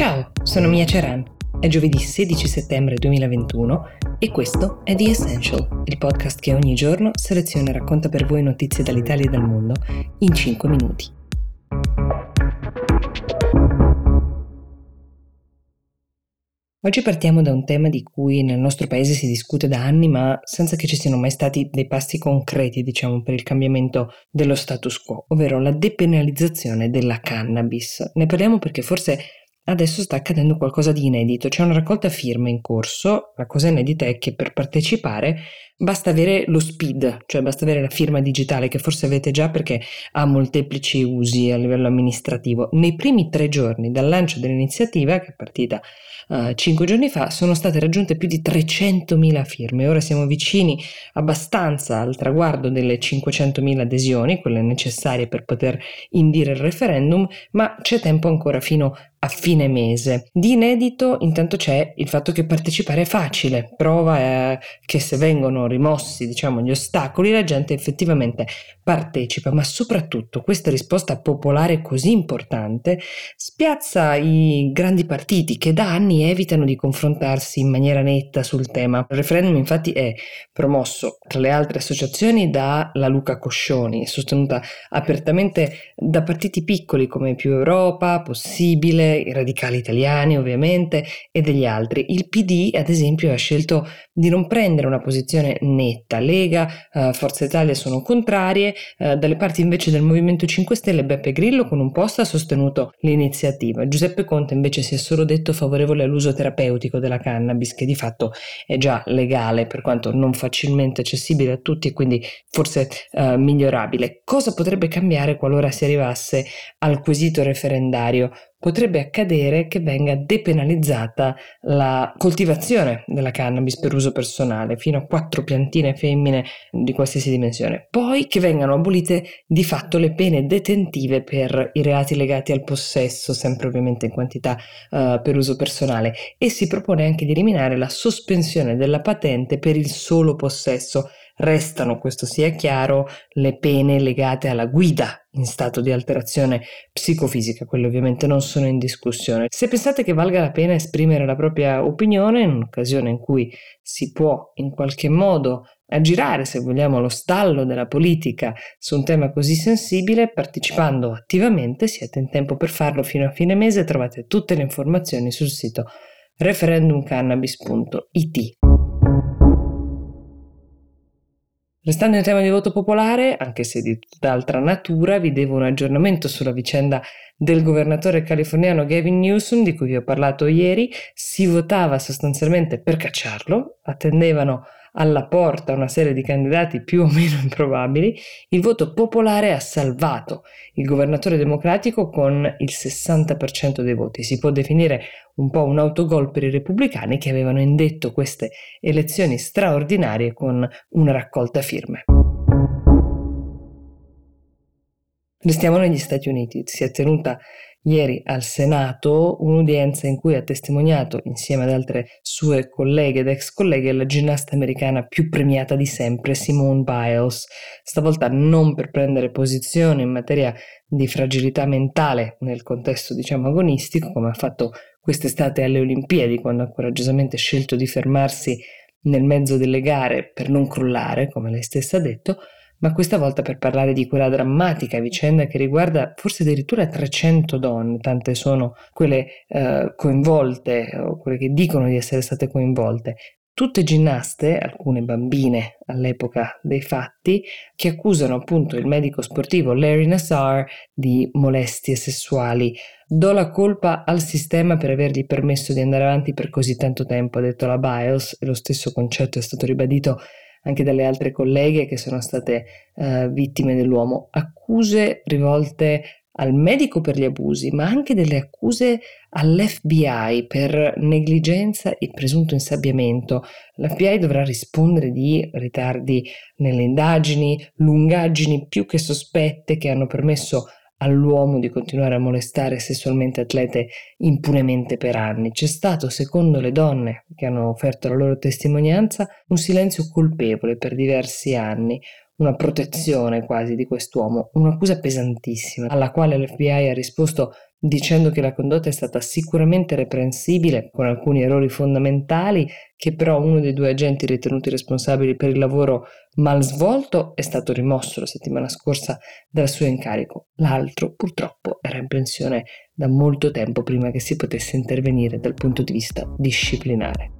Ciao, sono Mia Ceran. È giovedì 16 settembre 2021 e questo è The Essential, il podcast che ogni giorno seleziona e racconta per voi notizie dall'Italia e dal mondo in 5 minuti. Oggi partiamo da un tema di cui nel nostro paese si discute da anni, ma senza che ci siano mai stati dei passi concreti, diciamo, per il cambiamento dello status quo, ovvero la depenalizzazione della cannabis. Ne parliamo perché forse Adesso sta accadendo qualcosa di inedito, c'è una raccolta firme in corso, la cosa inedita è che per partecipare basta avere lo SPID, cioè basta avere la firma digitale che forse avete già perché ha molteplici usi a livello amministrativo. Nei primi tre giorni dal lancio dell'iniziativa, che è partita uh, cinque giorni fa, sono state raggiunte più di 300.000 firme, ora siamo vicini abbastanza al traguardo delle 500.000 adesioni, quelle necessarie per poter indire il referendum, ma c'è tempo ancora fino a fine mese. Di inedito intanto c'è il fatto che partecipare è facile, prova è che se vengono rimossi diciamo gli ostacoli la gente effettivamente partecipa, ma soprattutto questa risposta popolare così importante spiazza i grandi partiti che da anni evitano di confrontarsi in maniera netta sul tema. Il referendum infatti è promosso tra le altre associazioni da la Luca Coscioni, sostenuta apertamente da partiti piccoli come Più Europa, Possibile, i radicali italiani ovviamente e degli altri. Il PD ad esempio ha scelto di non prendere una posizione netta. Lega, eh, Forza Italia sono contrarie, eh, dalle parti invece del Movimento 5 Stelle Beppe Grillo con un post ha sostenuto l'iniziativa. Giuseppe Conte invece si è solo detto favorevole all'uso terapeutico della cannabis che di fatto è già legale per quanto non facilmente accessibile a tutti e quindi forse eh, migliorabile. Cosa potrebbe cambiare qualora si arrivasse al quesito referendario? Potrebbe accadere che venga depenalizzata la coltivazione della cannabis per uso personale, fino a quattro piantine femmine di qualsiasi dimensione. Poi che vengano abolite di fatto le pene detentive per i reati legati al possesso, sempre ovviamente in quantità uh, per uso personale, e si propone anche di eliminare la sospensione della patente per il solo possesso Restano, questo sia chiaro, le pene legate alla guida in stato di alterazione psicofisica, quelle ovviamente non sono in discussione. Se pensate che valga la pena esprimere la propria opinione in un'occasione in cui si può in qualche modo aggirare, se vogliamo, lo stallo della politica su un tema così sensibile, partecipando attivamente, siete in tempo per farlo fino a fine mese, trovate tutte le informazioni sul sito referendumcannabis.it. Restando in tema di voto popolare, anche se di tutt'altra natura, vi devo un aggiornamento sulla vicenda del governatore californiano Gavin Newsom, di cui vi ho parlato ieri. Si votava sostanzialmente per cacciarlo, attendevano alla porta una serie di candidati più o meno improbabili, il voto popolare ha salvato il governatore democratico con il 60% dei voti. Si può definire un po' un autogol per i repubblicani che avevano indetto queste elezioni straordinarie con una raccolta firme. Restiamo negli Stati Uniti. Si è tenuta ieri al Senato un'udienza in cui ha testimoniato, insieme ad altre sue colleghe ed ex colleghe, la ginnasta americana più premiata di sempre, Simone Biles. Stavolta non per prendere posizione in materia di fragilità mentale nel contesto, diciamo, agonistico, come ha fatto quest'estate alle Olimpiadi, quando ha coraggiosamente scelto di fermarsi nel mezzo delle gare per non crollare, come lei stessa ha detto, ma questa volta per parlare di quella drammatica vicenda che riguarda forse addirittura 300 donne, tante sono quelle eh, coinvolte o quelle che dicono di essere state coinvolte. Tutte ginnaste, alcune bambine all'epoca dei fatti, che accusano appunto il medico sportivo Larry Nassar di molestie sessuali. Do la colpa al sistema per avergli permesso di andare avanti per così tanto tempo, ha detto la Biles, e lo stesso concetto è stato ribadito anche dalle altre colleghe che sono state uh, vittime dell'uomo, accuse rivolte al medico per gli abusi, ma anche delle accuse all'FBI per negligenza e presunto insabbiamento. L'FBI dovrà rispondere di ritardi nelle indagini, lungaggini più che sospette che hanno permesso all'uomo di continuare a molestare sessualmente atlete impunemente per anni. C'è stato, secondo le donne che hanno offerto la loro testimonianza, un silenzio colpevole per diversi anni, una protezione quasi di quest'uomo, un'accusa pesantissima, alla quale l'FBI ha risposto dicendo che la condotta è stata sicuramente reprensibile, con alcuni errori fondamentali, che però uno dei due agenti ritenuti responsabili per il lavoro mal svolto è stato rimosso la settimana scorsa dal suo incarico. L'altro, purtroppo, era in pensione da molto tempo prima che si potesse intervenire dal punto di vista disciplinare.